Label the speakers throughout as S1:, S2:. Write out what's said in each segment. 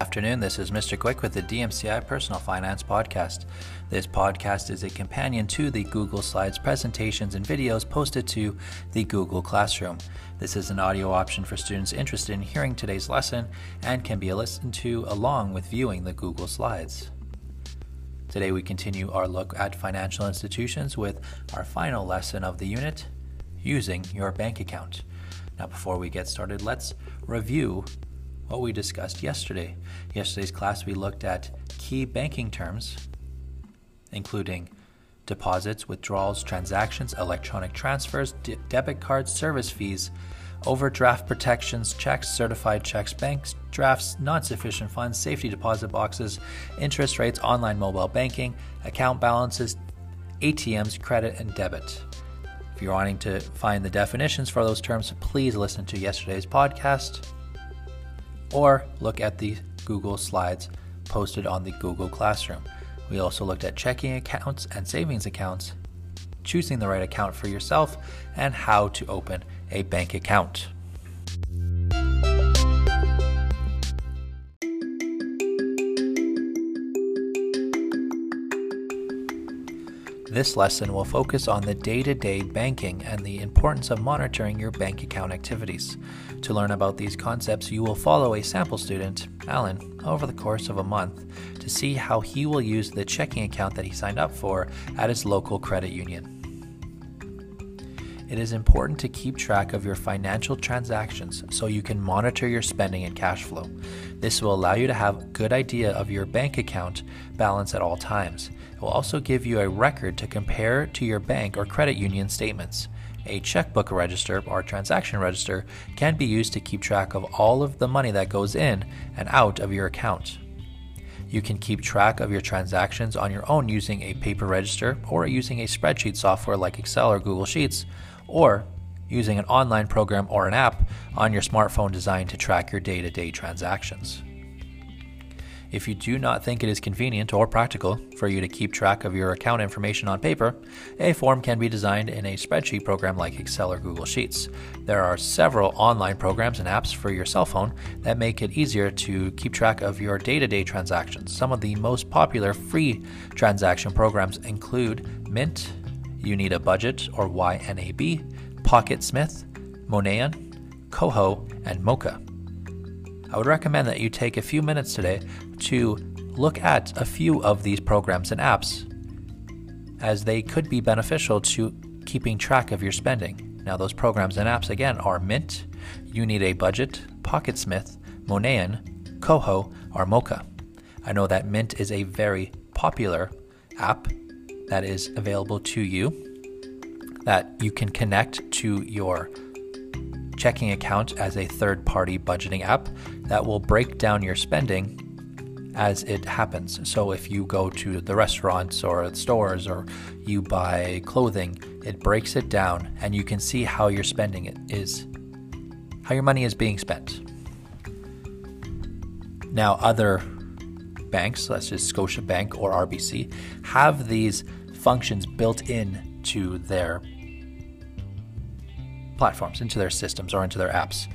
S1: Afternoon, this is Mr. Quick with the DMCI Personal Finance Podcast. This podcast is a companion to the Google Slides presentations and videos posted to the Google Classroom. This is an audio option for students interested in hearing today's lesson and can be listened to along with viewing the Google Slides. Today, we continue our look at financial institutions with our final lesson of the unit using your bank account. Now, before we get started, let's review what we discussed yesterday. Yesterday's class, we looked at key banking terms, including deposits, withdrawals, transactions, electronic transfers, de- debit cards, service fees, overdraft protections, checks, certified checks, bank drafts, non sufficient funds, safety deposit boxes, interest rates, online mobile banking, account balances, ATMs, credit, and debit. If you're wanting to find the definitions for those terms, please listen to yesterday's podcast or look at the Google Slides posted on the Google Classroom. We also looked at checking accounts and savings accounts, choosing the right account for yourself, and how to open a bank account. This lesson will focus on the day to day banking and the importance of monitoring your bank account activities. To learn about these concepts, you will follow a sample student, Alan, over the course of a month to see how he will use the checking account that he signed up for at his local credit union. It is important to keep track of your financial transactions so you can monitor your spending and cash flow. This will allow you to have a good idea of your bank account balance at all times. It will also give you a record to compare to your bank or credit union statements. A checkbook register or transaction register can be used to keep track of all of the money that goes in and out of your account. You can keep track of your transactions on your own using a paper register or using a spreadsheet software like Excel or Google Sheets or using an online program or an app on your smartphone designed to track your day to day transactions. If you do not think it is convenient or practical for you to keep track of your account information on paper, a form can be designed in a spreadsheet program like Excel or Google Sheets. There are several online programs and apps for your cell phone that make it easier to keep track of your day to day transactions. Some of the most popular free transaction programs include Mint, you Need a Budget or YNAB, Pocketsmith, Moneyan, Koho, and Moka. I would recommend that you take a few minutes today to look at a few of these programs and apps as they could be beneficial to keeping track of your spending. Now, those programs and apps again are Mint, You Need a Budget, Pocketsmith, Moneyan, Koho, or Moka. I know that Mint is a very popular app that is available to you that you can connect to your checking account as a third party budgeting app that will break down your spending as it happens. So if you go to the restaurants or stores or you buy clothing, it breaks it down and you can see how your spending is how your money is being spent. Now other banks, such as Scotiabank or RBC, have these functions built in to their platforms, into their systems, or into their apps.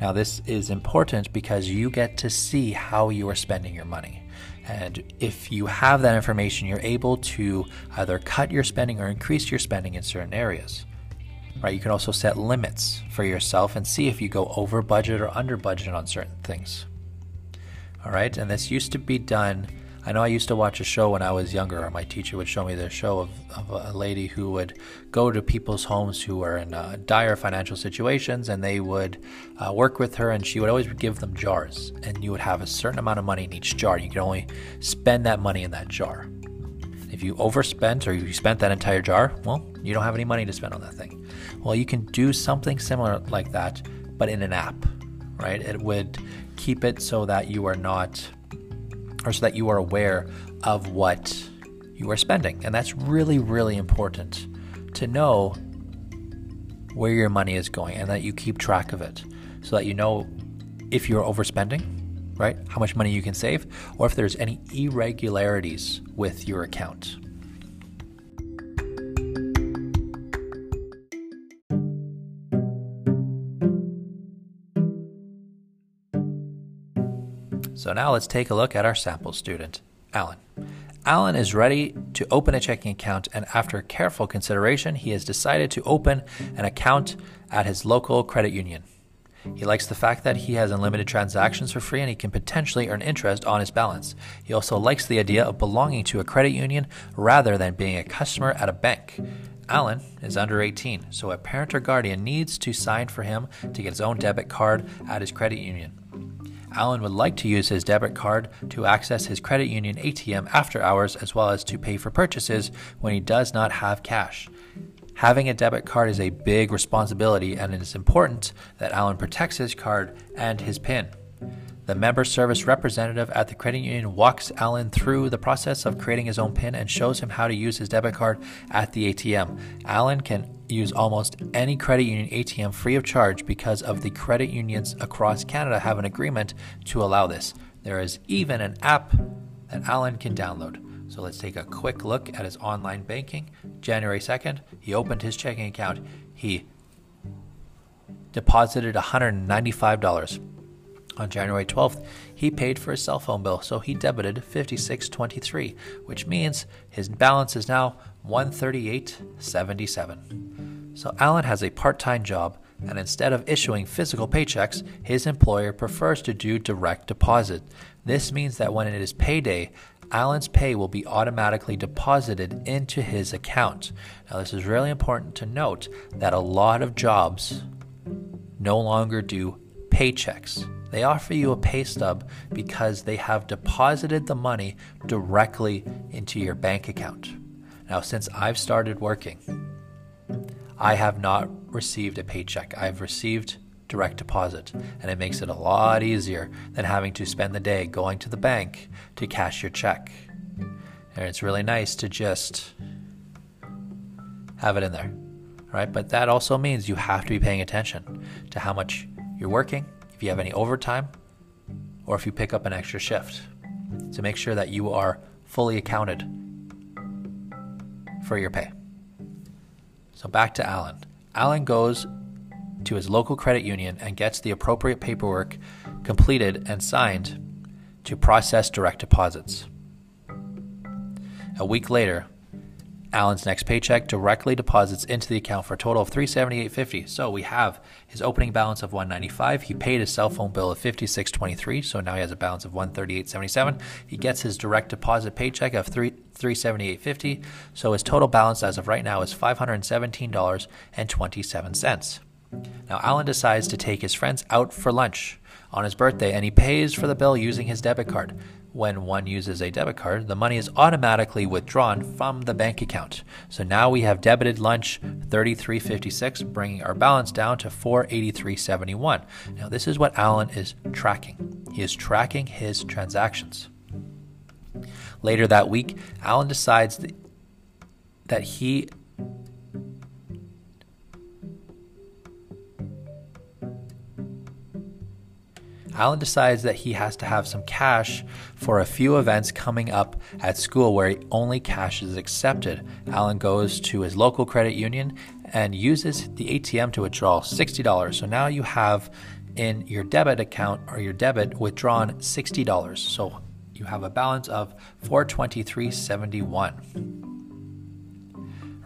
S1: Now, this is important because you get to see how you are spending your money. And if you have that information, you're able to either cut your spending or increase your spending in certain areas. Right? You can also set limits for yourself and see if you go over budget or under budget on certain things. All right, and this used to be done. I know I used to watch a show when I was younger, or my teacher would show me the show of, of a lady who would go to people's homes who were in uh, dire financial situations, and they would uh, work with her, and she would always give them jars, and you would have a certain amount of money in each jar. You could only spend that money in that jar. If you overspent or you spent that entire jar, well, you don't have any money to spend on that thing. Well, you can do something similar like that, but in an app, right? It would keep it so that you are not, or so that you are aware of what you are spending. And that's really, really important to know where your money is going and that you keep track of it so that you know if you're overspending, right? How much money you can save, or if there's any irregularities with your account. So now let's take a look at our sample student, Alan. Alan is ready to open a checking account, and after careful consideration, he has decided to open an account at his local credit union. He likes the fact that he has unlimited transactions for free and he can potentially earn interest on his balance. He also likes the idea of belonging to a credit union rather than being a customer at a bank. Alan is under 18, so a parent or guardian needs to sign for him to get his own debit card at his credit union. Alan would like to use his debit card to access his credit union ATM after hours as well as to pay for purchases when he does not have cash. Having a debit card is a big responsibility, and it is important that Alan protects his card and his PIN. The member service representative at the credit union walks Alan through the process of creating his own PIN and shows him how to use his debit card at the ATM. Alan can use almost any credit union ATM free of charge because of the credit unions across Canada have an agreement to allow this. There is even an app that Alan can download. So let's take a quick look at his online banking. January 2nd, he opened his checking account. He deposited $195. On January 12th, he paid for his cell phone bill, so he debited 56.23, which means his balance is now 138.77. So Alan has a part-time job, and instead of issuing physical paychecks, his employer prefers to do direct deposit. This means that when it is payday, Alan's pay will be automatically deposited into his account. Now, this is really important to note that a lot of jobs no longer do paychecks. They offer you a pay stub because they have deposited the money directly into your bank account. Now, since I've started working, I have not received a paycheck. I've received direct deposit, and it makes it a lot easier than having to spend the day going to the bank to cash your check. And it's really nice to just have it in there, right? But that also means you have to be paying attention to how much you're working if you have any overtime, or if you pick up an extra shift to make sure that you are fully accounted for your pay. So back to Alan. Alan goes to his local credit union and gets the appropriate paperwork completed and signed to process direct deposits. A week later, Alan's next paycheck directly deposits into the account for a total of 378.50. So we have his opening balance of 195. He paid his cell phone bill of 56.23, so now he has a balance of 138.77. He gets his direct deposit paycheck of 3 378.50. So his total balance as of right now is $517.27. Now Alan decides to take his friends out for lunch on his birthday and he pays for the bill using his debit card when one uses a debit card, the money is automatically withdrawn from the bank account. So now we have debited lunch 3356, bringing our balance down to 483.71. Now this is what Alan is tracking. He is tracking his transactions. Later that week, Alan decides that he Alan decides that he has to have some cash for a few events coming up at school where only cash is accepted. Alan goes to his local credit union and uses the ATM to withdraw $60. So now you have in your debit account or your debit withdrawn $60. So you have a balance of 423.71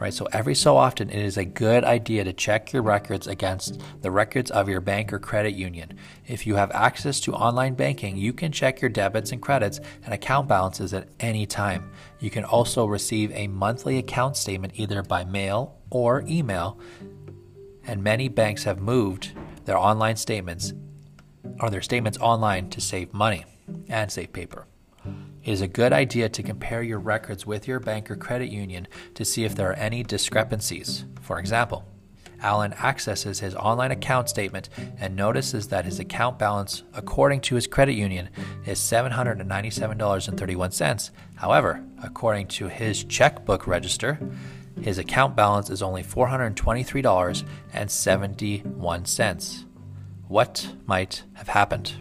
S1: right? So every so often, it is a good idea to check your records against the records of your bank or credit union. If you have access to online banking, you can check your debits and credits and account balances at any time. You can also receive a monthly account statement either by mail or email, and many banks have moved their online statements or their statements online to save money and save paper. It is a good idea to compare your records with your bank or credit union to see if there are any discrepancies. For example, Alan accesses his online account statement and notices that his account balance, according to his credit union, is $797.31. However, according to his checkbook register, his account balance is only $423.71. What might have happened?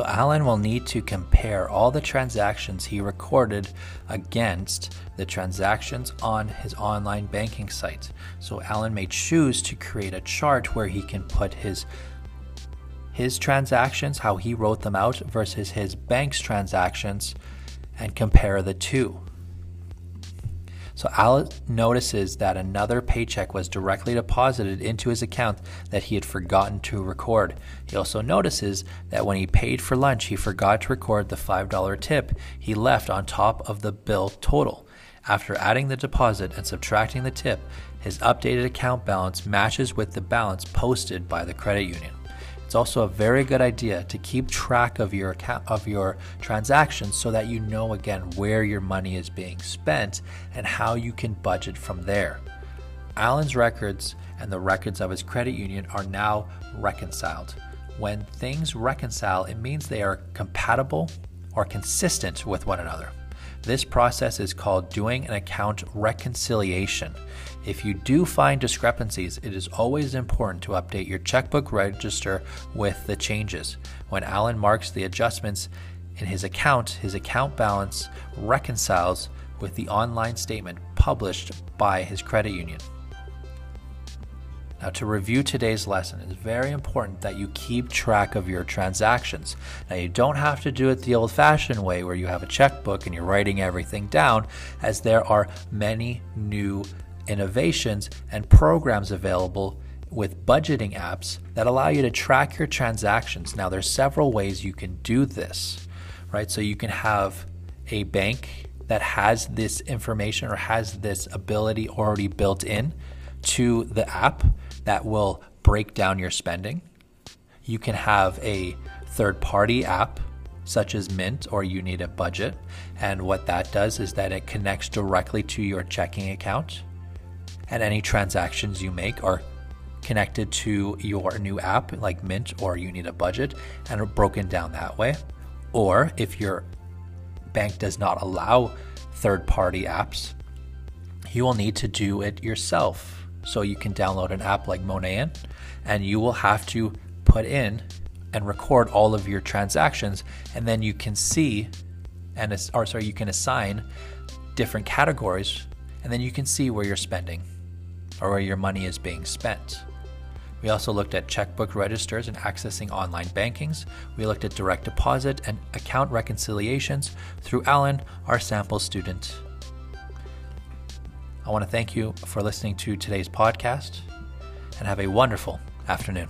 S1: So Alan will need to compare all the transactions he recorded against the transactions on his online banking site. So Alan may choose to create a chart where he can put his his transactions, how he wrote them out versus his bank's transactions and compare the two. So Al notices that another paycheck was directly deposited into his account that he had forgotten to record. He also notices that when he paid for lunch, he forgot to record the $5 tip he left on top of the bill total. After adding the deposit and subtracting the tip, his updated account balance matches with the balance posted by the credit union. It's also a very good idea to keep track of your account of your transactions so that you know again where your money is being spent and how you can budget from there. Alan's records and the records of his credit union are now reconciled. When things reconcile, it means they are compatible or consistent with one another. This process is called doing an account reconciliation. If you do find discrepancies, it is always important to update your checkbook register with the changes. When Alan marks the adjustments in his account, his account balance reconciles with the online statement published by his credit union. Now, to review today's lesson, it's very important that you keep track of your transactions. Now, you don't have to do it the old fashioned way where you have a checkbook and you're writing everything down, as there are many new innovations and programs available with budgeting apps that allow you to track your transactions. Now, there's several ways you can do this, right? So, you can have a bank that has this information or has this ability already built in to the app that will break down your spending. You can have a third party app such as Mint or you need a budget. And what that does is that it connects directly to your checking account. And any transactions you make are connected to your new app like Mint or you need a budget and are broken down that way. Or if your bank does not allow third party apps, you will need to do it yourself so you can download an app like Moneyan and you will have to put in and record all of your transactions and then you can see and or sorry you can assign different categories and then you can see where you're spending or where your money is being spent. We also looked at checkbook registers and accessing online bankings. We looked at direct deposit and account reconciliations through Alan, our sample student. I want to thank you for listening to today's podcast and have a wonderful afternoon.